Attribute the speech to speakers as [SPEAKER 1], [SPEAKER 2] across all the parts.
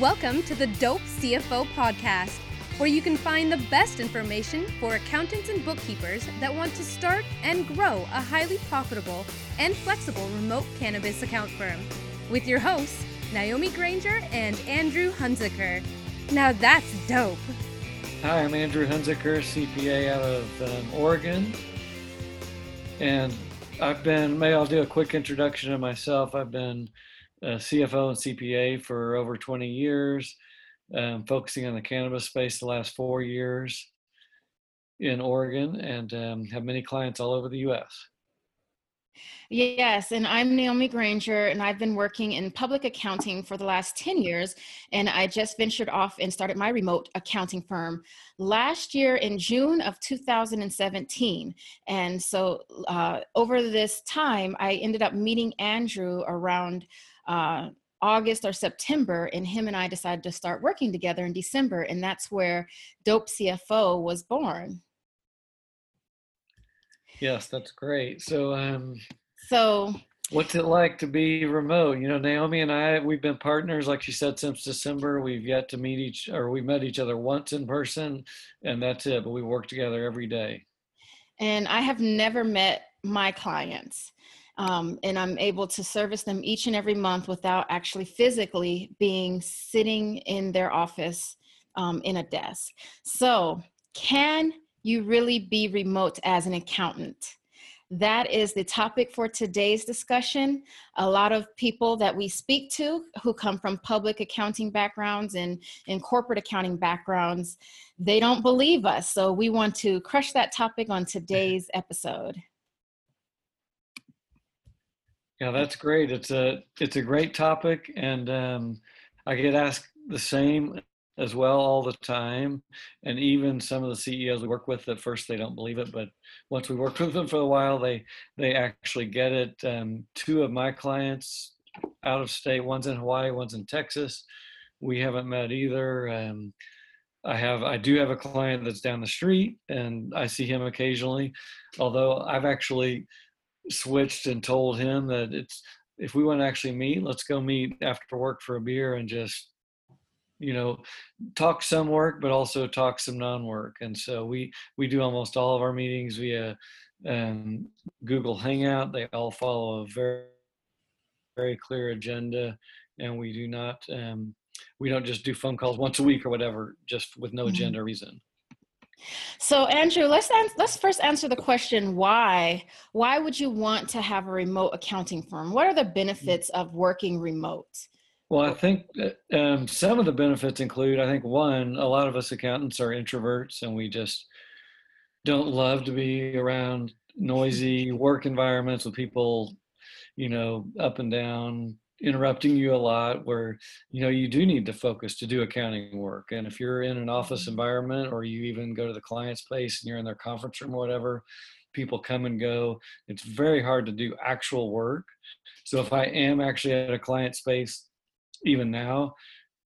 [SPEAKER 1] Welcome to the Dope CFO podcast, where you can find the best information for accountants and bookkeepers that want to start and grow a highly profitable and flexible remote cannabis account firm. With your hosts, Naomi Granger and Andrew Hunzicker. Now that's dope.
[SPEAKER 2] Hi, I'm Andrew Hunzicker, CPA out of um, Oregon. And I've been, maybe I'll do a quick introduction of myself. I've been CFO and CPA for over 20 years, um, focusing on the cannabis space the last four years in Oregon, and um, have many clients all over the US.
[SPEAKER 3] Yes, and I'm Naomi Granger, and I've been working in public accounting for the last 10 years. And I just ventured off and started my remote accounting firm last year in June of 2017. And so uh, over this time, I ended up meeting Andrew around uh, August or September, and him and I decided to start working together in December. And that's where Dope CFO was born.
[SPEAKER 2] Yes, that's great. So, um,
[SPEAKER 3] so
[SPEAKER 2] what's it like to be remote? You know, Naomi and I, we've been partners, like she said, since December. We've yet to meet each, or we met each other once in person, and that's it. But we work together every day.
[SPEAKER 3] And I have never met my clients. Um, and I'm able to service them each and every month without actually physically being sitting in their office um, in a desk. So, can you really be remote as an accountant? That is the topic for today's discussion. A lot of people that we speak to who come from public accounting backgrounds and, and corporate accounting backgrounds, they don't believe us. So we want to crush that topic on today's episode.
[SPEAKER 2] Yeah, that's great. It's a it's a great topic, and um, I get asked the same as well all the time. And even some of the CEOs we work with, at first they don't believe it, but once we work with them for a while, they they actually get it. Um, two of my clients out of state, one's in Hawaii, one's in Texas. We haven't met either. Um, I have I do have a client that's down the street, and I see him occasionally. Although I've actually switched and told him that it's if we want to actually meet, let's go meet after work for a beer and just you know talk some work but also talk some non-work. And so we we do almost all of our meetings via um, google hangout. They all follow a very very clear agenda and we do not um, we don't just do phone calls once a week or whatever just with no mm-hmm. agenda reason
[SPEAKER 3] so andrew let's ans- let's first answer the question why why would you want to have a remote accounting firm what are the mm. benefits of working remote
[SPEAKER 2] well, I think um, some of the benefits include, I think, one, a lot of us accountants are introverts and we just don't love to be around noisy work environments with people, you know, up and down, interrupting you a lot where, you know, you do need to focus to do accounting work. And if you're in an office mm-hmm. environment or you even go to the client's place and you're in their conference room or whatever, people come and go. It's very hard to do actual work. So if I am actually at a client space, even now,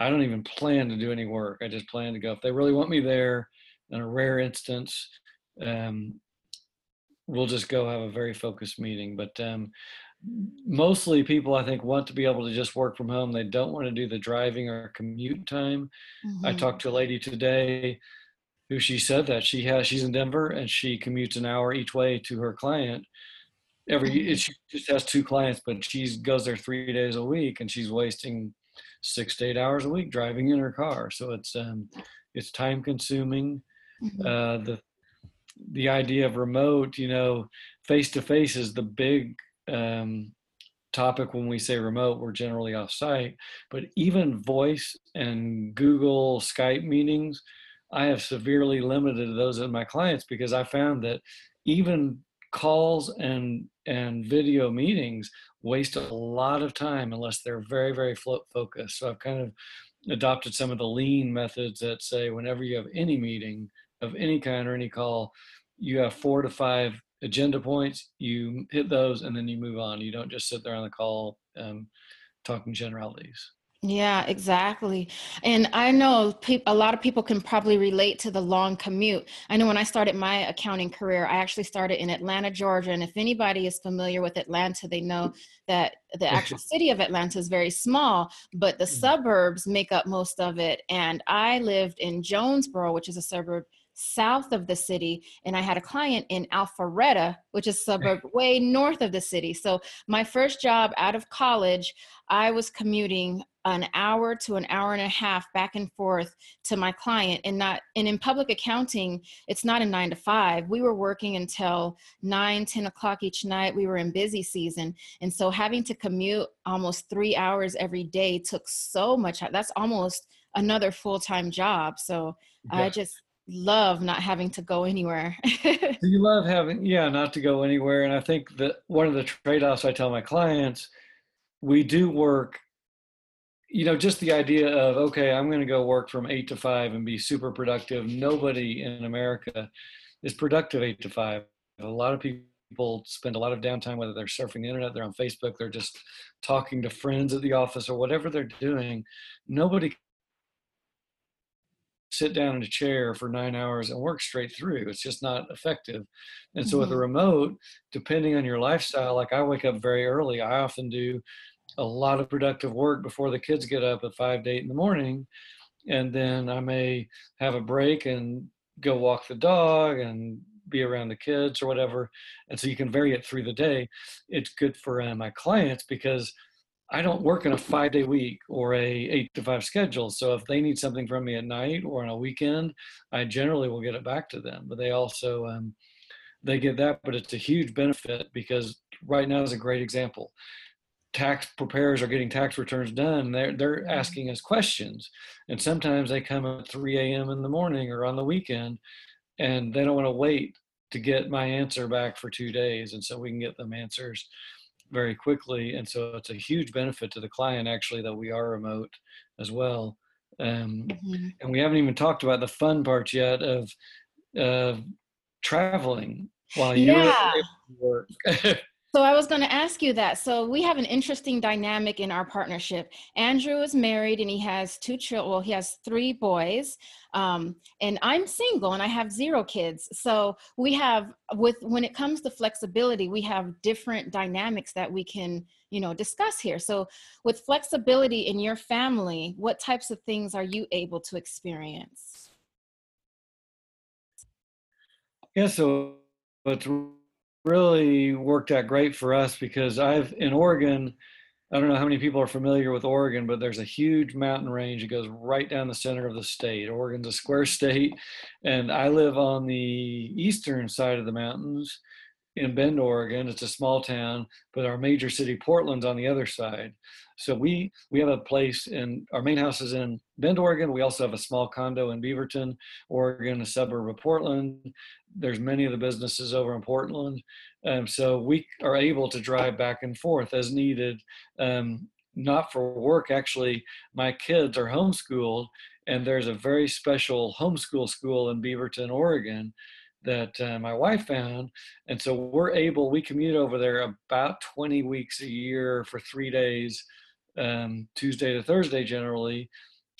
[SPEAKER 2] I don't even plan to do any work. I just plan to go. If they really want me there, in a rare instance, um, we'll just go have a very focused meeting. But um, mostly people, I think, want to be able to just work from home. They don't want to do the driving or commute time. Mm-hmm. I talked to a lady today who she said that she has she's in Denver and she commutes an hour each way to her client every mm-hmm. she just has two clients but she goes there three days a week and she's wasting six to eight hours a week driving in her car. So it's um, it's time consuming. Mm-hmm. Uh, the the idea of remote, you know, face to face is the big um, topic when we say remote. We're generally off site, but even voice and Google Skype meetings, I have severely limited those in my clients because I found that even calls and and video meetings waste a lot of time unless they're very very float focused so i've kind of adopted some of the lean methods that say whenever you have any meeting of any kind or any call you have four to five agenda points you hit those and then you move on you don't just sit there on the call um, talking generalities
[SPEAKER 3] Yeah, exactly. And I know peop a lot of people can probably relate to the long commute. I know when I started my accounting career, I actually started in Atlanta, Georgia. And if anybody is familiar with Atlanta, they know that the actual city of Atlanta is very small, but the
[SPEAKER 2] Mhm.
[SPEAKER 3] suburbs make up most of it. And I lived in Jonesboro, which is a suburb south of the city, and I had a client in Alpharetta, which is a suburb way north of the city. So my first job out of college, I was commuting an hour to an hour and a half back and forth to my client and not and in public accounting it's not a nine to five. We were working until nine ten o'clock each night. We were in busy season. And so having to commute almost three hours every day took so much that's almost another full-time job. So i just love not having to go anywhere
[SPEAKER 2] you love having, yeah, not to go anywhere. And I think that one of the trade offs I tell my clients, we do work, you know, just the idea of, okay, I'm going to go work from eight to five and be super productive. Nobody in America is productive eight to five. A lot of people spend a lot of downtime, whether they're surfing the internet, they're on Facebook, they're just talking to friends at the office or whatever they're doing. Nobody sit down in a chair for nine hours and work straight through. It's just not effective. And so with a remote, depending on your lifestyle, like I wake up very early, I often do a lot of productive work before the kids get up at five to eight in the morning. And then I may have a break and go walk the dog and be around the kids or whatever. And so you can vary it through the day. It's good for uh, my clients because I don't work in a five day week or a eight to five schedule. So if they need something from me at night or on a weekend, I generally will get it back to them. But they also um, they get that, but it's a huge benefit because right now is a great example. Tax preparers are getting tax returns done. They're they're asking us questions, and sometimes they come at 3 a.m. in the morning or on the weekend, and they don't want to wait to get my answer back for two days, and so we can get them answers very quickly. And so it's a huge benefit to the client actually that we are remote as well. Um,
[SPEAKER 3] Mhm.
[SPEAKER 2] and we haven't even talked about the fun parts yet of of traveling while you're
[SPEAKER 3] Yeah.
[SPEAKER 2] able to work.
[SPEAKER 3] So I was going to ask you that. So we have an interesting dynamic in our partnership. Andrew is married and he has two children. Well, he has three boys, um, and I'm single and I have zero kids. So we have, with when it comes to flexibility, we have different dynamics that we can, you know, discuss here. So with flexibility in your family, what types of things are you able to experience?
[SPEAKER 2] yeah, so it's really worked out great for us because I've in Oregon. I don't know how many people are familiar with Oregon, but there's a huge mountain range. It goes right down the center of the state. Oregon's a square state, and I live on the eastern side of the mountains in Bend, Oregon. It's a small town, but our major city, Portland's on the other side. So we we have a place in our main house is in Bend, Oregon. We also have a small condo in Beaverton, Oregon, a suburb of Portland. There's many of the businesses over in Portland, um, so we are able to drive back and forth as needed. Um, not for work, actually. My kids are homeschooled, and there's a very special homeschool school in Beaverton, Oregon, that uh, my wife found. And so we're able, we commute over there about 20 weeks a year for three days, um, Tuesday to Thursday generally.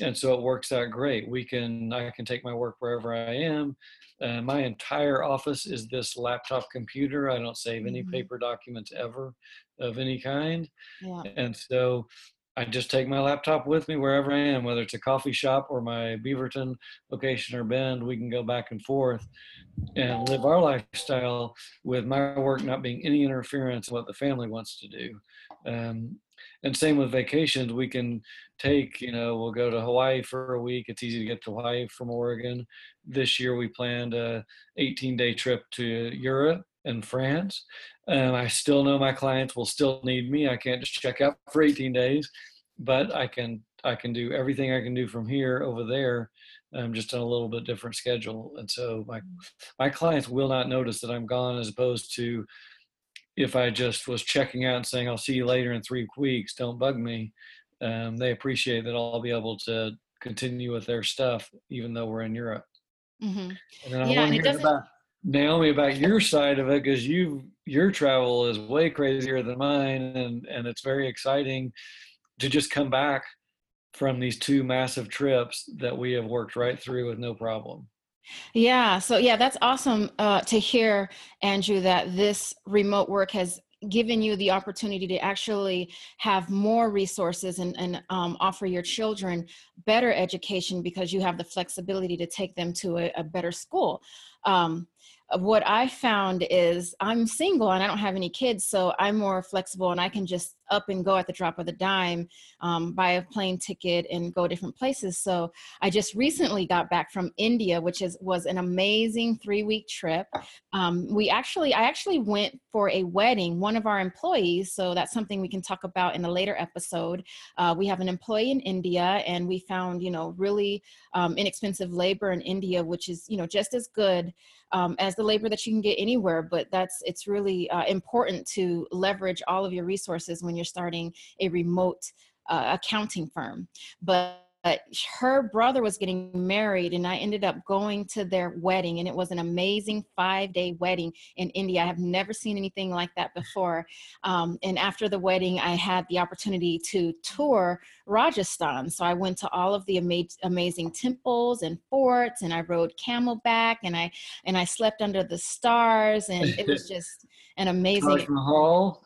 [SPEAKER 2] And so it works out great. We can, I can take my work wherever I am. Uh, my entire office is this laptop computer. I don't save any
[SPEAKER 3] Mhm.
[SPEAKER 2] paper documents ever of any kind.
[SPEAKER 3] Yeah.
[SPEAKER 2] And so I just take my laptop with me wherever I am, whether it's a coffee shop or my Beaverton location or Bend, we can go back and forth and live our lifestyle with my work not being any interference in what the family wants to do. Um, and same with vacations, we can take, you know, we'll go to Hawaii for a week. It's easy to get to Hawaii from Oregon. This year we planned a 18 day trip to Europe and France. and I still know my clients will still need me. I can't just check out for 18 days, but I can I can do everything I can do from here over there, um, just on a little bit different schedule. And so my my clients will not notice that I'm gone, as opposed to if I just was checking out and saying I'll see you later in three weeks. Don't bug me. Um, they appreciate that I'll be able to continue with their stuff, even though we're in Europe.
[SPEAKER 3] hmm
[SPEAKER 2] And then I
[SPEAKER 3] Yeah,
[SPEAKER 2] want to hear about Naomi about your side of it because you your travel is way crazier than mine, and and it's very exciting to just come back from these two massive trips that we have worked right through with no problem.
[SPEAKER 3] Yeah, so yeah, that's awesome uh, to hear, Andrew, that this remote work has given you the opportunity to actually have more resources and, and um, offer your children better education because you have the flexibility to take them to a, a better school. Um, what I found is I'm single and I don't have any kids, so I'm more flexible and I can just up and go at the drop of the dime, um, buy a plane ticket and go different places. So I just recently got back from India, which is was an amazing three week trip. Um, we actually, I actually went for a wedding. One of our employees, so that's something we can talk about in a later episode. Uh, we have an employee in India, and we found you know really um, inexpensive labor in India, which is you know just as good um, as the labor that you can get anywhere. But that's it's really uh, important to leverage all of your resources when you're starting a remote uh, accounting firm. But her brother was getting married and i ended up going to their wedding and it was an amazing five day wedding in india. I have never seen anything like that before. Um, and after the wedding i had the opportunity to tour rajasthan. So i went to all of the ama- amazing temples and forts and i rode camelback and i and i slept under the stars and it was just an amazing
[SPEAKER 2] Taj Mahal.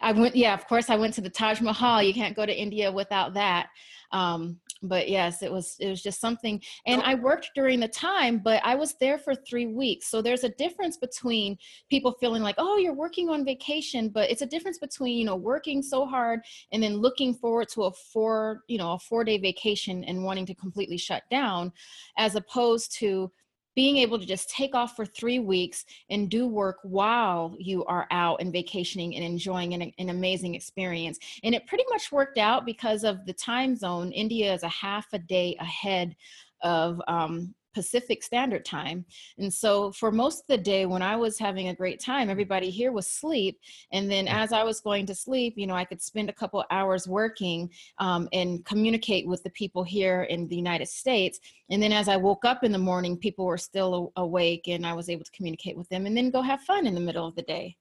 [SPEAKER 3] I went, yeah, of course, I went to the Taj Mahal. You can't go to India without that. Um, but yes, it was it was just something. And I worked during the time, but I was there for three weeks. So there's a difference between people feeling like, oh, you're working on vacation, but it's a difference between you know working so hard and then looking forward to a four you know a four day vacation and wanting to completely shut down, as opposed to being able to just take off for three weeks and do work while you are out and vacationing and enjoying an, an, amazing experience. And it pretty much worked out because of the time zone. India is a half a day ahead of um, Pacific Standard Time. And so for most of the day when I was having a great time, everybody here was sleep. And then as I was going to sleep, you know, I could spend a couple hours working um, and communicate with the people here in the United States. And then as I woke up in the morning, people were still awake and I was able to communicate with them and then go have fun in the middle of the day.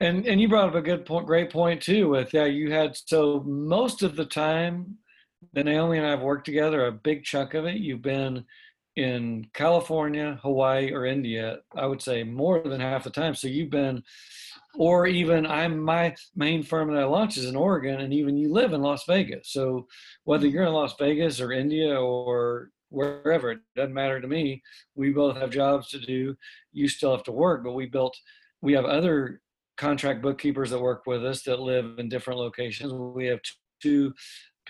[SPEAKER 2] And and you brought up a good point, great point too. With yeah, you had so most of the time that Naomi and I have worked together, a big chunk of it, you've been in California, Hawaii, or India, I would say more than half the time. So you've been, or even I'm my main firm that I launch is in Oregon, and even you live in Las Vegas. So whether mm-hmm. you're in Las Vegas or India or wherever, it doesn't matter to me. We both have jobs to do. You still have to work, but we built, we have other contract bookkeepers that work with us that live in different locations. We have two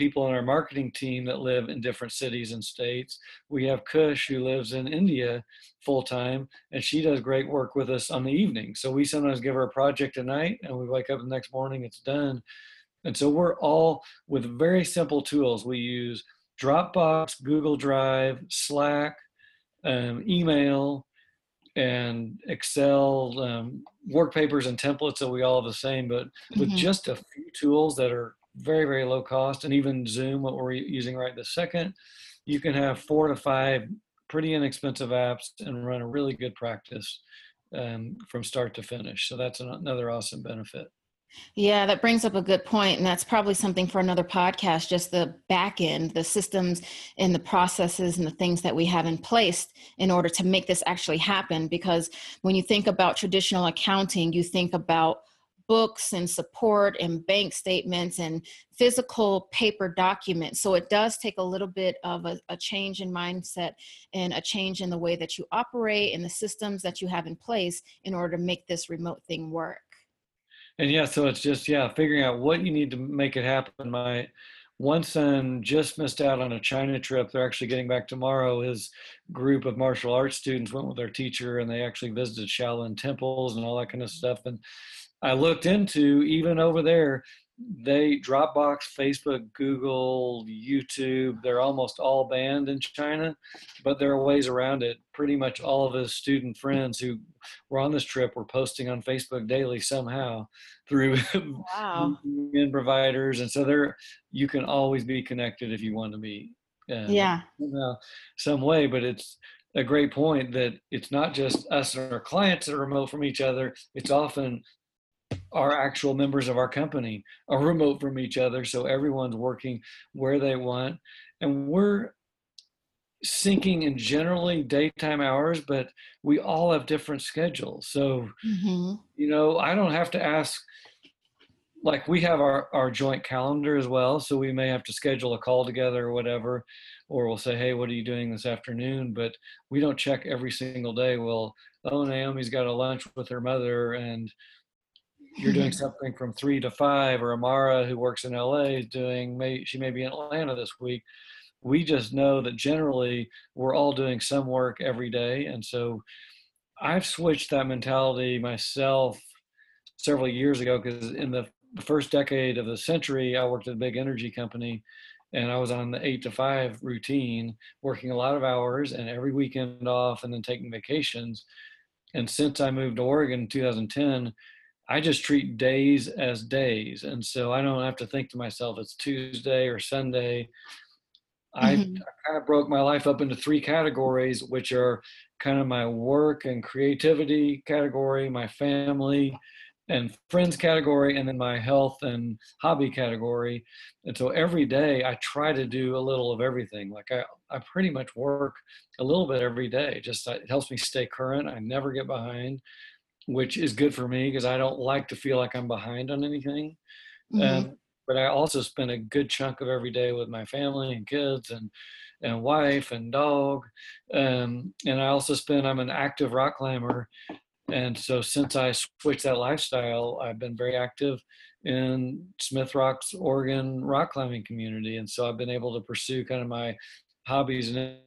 [SPEAKER 2] people on our marketing team that live in different cities and states. We have Kush who lives in India full time, and she does great work with us on the evening. So we sometimes give her a project at night, and we wake up the next morning, it's done. And so we're all with very simple tools. We use Dropbox, Google Drive, Slack, um, email, and Excel, um, work papers and templates that we all have the same, but with mm-hmm. just a few tools that are very, very low cost. And even Zoom, what we're using right this second, you can have four to five pretty inexpensive apps and run a really good practice um, from start to finish. So that's another awesome benefit.
[SPEAKER 3] Yeah, that brings up a good point, and that's probably something for another podcast. Just the back end, the systems and the processes and the things that we have in place in order to make this actually happen. Because when you think about traditional accounting, you think about books and support and bank statements and physical paper documents. So it does take a little bit of a, a, change in mindset and a change in the way that you operate and the systems that you have in place in order to make this remote thing work.
[SPEAKER 2] And yeah, so it's just, yeah, figuring out what you need to make it happen. My one son just missed out on a China trip. They're actually getting back tomorrow. His group of martial arts students went with their teacher and they actually visited Shaolin temples and all that kind of stuff. And I looked into even over there, they Dropbox, Facebook, Google, YouTube, they're almost all banned in China, but there are ways around it. Pretty much all of his student friends who were on this trip were posting on Facebook daily somehow through wow. providers, and so there you can always be connected if you want to be.
[SPEAKER 3] Uh, yeah.
[SPEAKER 2] Somehow, some way, but it's a great point that it's not just us and our clients that are remote from each other. It's often our actual members of our company are remote from each other. So everyone's working where they want. And we're syncing in generally daytime hours, but we all have different schedules. So, mm-hmm. you know, I don't have to ask, like, we have our, our joint calendar as well. So we may have to schedule a call together or whatever, or we'll say, hey, what are you doing this afternoon? But we don't check every single day. Well, oh, Naomi's got a lunch with her mother and you're doing something from three to five, or Amara, who works in LA, is doing, may, she may be in Atlanta this week we just know that generally we're all doing some work every day. And so I've switched that mentality myself several years ago because in the first decade of the century, I worked at a big energy company and I was on the eight to five routine, working a lot of hours and every weekend off and then taking vacations. And since I moved to Oregon in 2010, I just treat days as days. And so I don't have to think to myself, it's Tuesday or Sunday. I, mm-hmm. I kind of broke my life up into three categories, which are kind of my work and creativity category, my family and friends category, and then my health and hobby category. And so every day I try to do a little of everything. Like I, I pretty much work a little bit every day. Just uh, it helps me stay current. I never get behind, which is good for me because I don't like to feel like I'm behind on anything. Mm-hmm. Um, but I also spend a good chunk of every day with my family and kids and and wife and dog. Um, and I also spend, I'm an active rock climber. And so since I switched that lifestyle, I've been very active in Smith Rocks, Oregon rock climbing community. And so I've been able to pursue kind of my hobbies and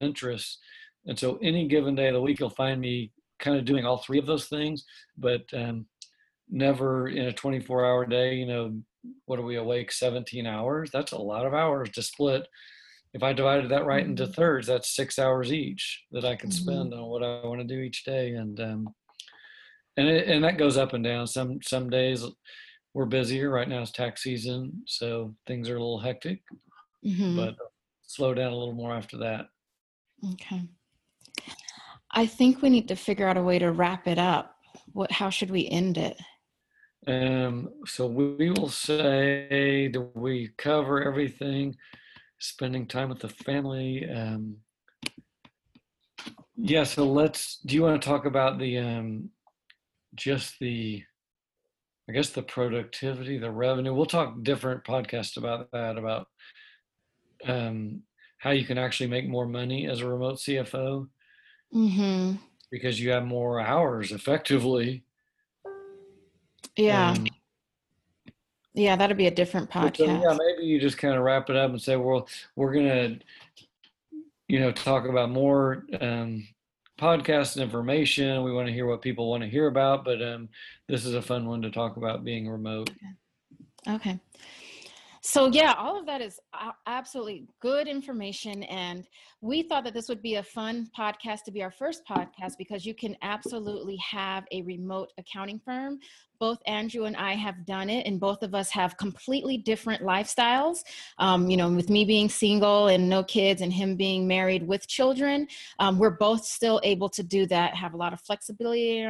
[SPEAKER 2] interests. And so any given day of the week, you'll find me kind of doing all three of those things, but um, never in a 24 hour day, you know, what are we awake 17 hours? That's a lot of hours to split. If I divided that right into mm-hmm. thirds, that's six hours each that I can spend mm-hmm. on what I want to do each day. And, um, and, it, and that goes up and down. Some, some days we're busier right now. It's tax season. So things are a little hectic, mm-hmm. but slow down a little more after that.
[SPEAKER 3] Okay. I think we need to figure out a way to wrap it up. What, how should we end it?
[SPEAKER 2] Um, so we will say that we cover everything, spending time with the family. Um, yeah, so let's, do you want to talk about the, um, just the, I guess the productivity, the revenue? We'll talk different podcasts about that, about um, how you can actually make more money as a remote CFO. Mm-hmm. Because you have more hours effectively
[SPEAKER 3] yeah. Um, yeah, that'd be a different podcast. So,
[SPEAKER 2] yeah, maybe you just kind of wrap it up and say, well, we're gonna, you know, talk about more um, podcast information. We want to hear what people want to hear about, but um, this is a fun one to talk about being remote.
[SPEAKER 3] Okay. okay. So, yeah, all of that is absolutely good information. And we thought that this would be a fun podcast to be our first podcast because you can absolutely have a remote accounting firm. Both Andrew and I have done it, and both of us have completely different lifestyles. Um, you know, with me being single and no kids, and him being married with children, um, we're both still able to do that, have a lot of flexibility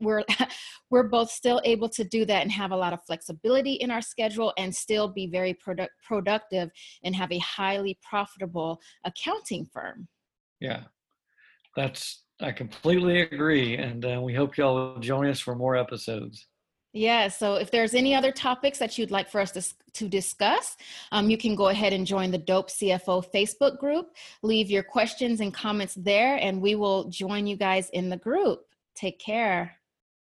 [SPEAKER 3] we're we're both still able to do that and have a lot of flexibility in our schedule and still be very product, productive and have a highly profitable accounting firm
[SPEAKER 2] yeah that's i completely agree and uh, we hope y'all will join us for more episodes
[SPEAKER 3] yeah, so if there's any other topics that you'd like for us to, to discuss, um, you can go ahead and join the Dope CFO Facebook group. Leave your questions and comments there, and we will join you guys in the group. Take care.